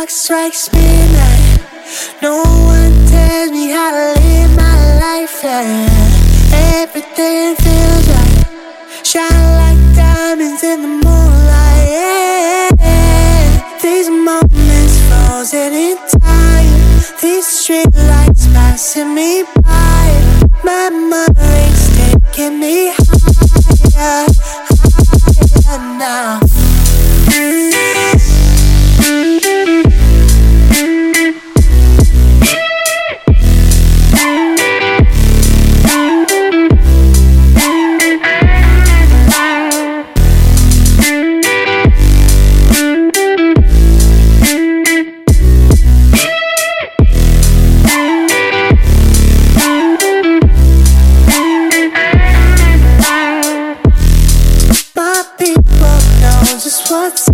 clock strikes midnight. No one tells me how to live my life. Yeah. Everything feels right. Shine like diamonds in the moonlight. Yeah. These moments frozen in time. These street lights passing me by. Memories taking me higher, higher now. What's.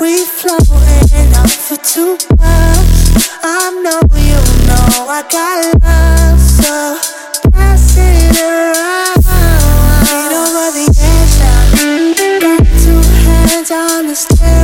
We floating up for two bucks. I know you know I got love, so pass it around. Feet over the edge now. Got two hands on the. Oh,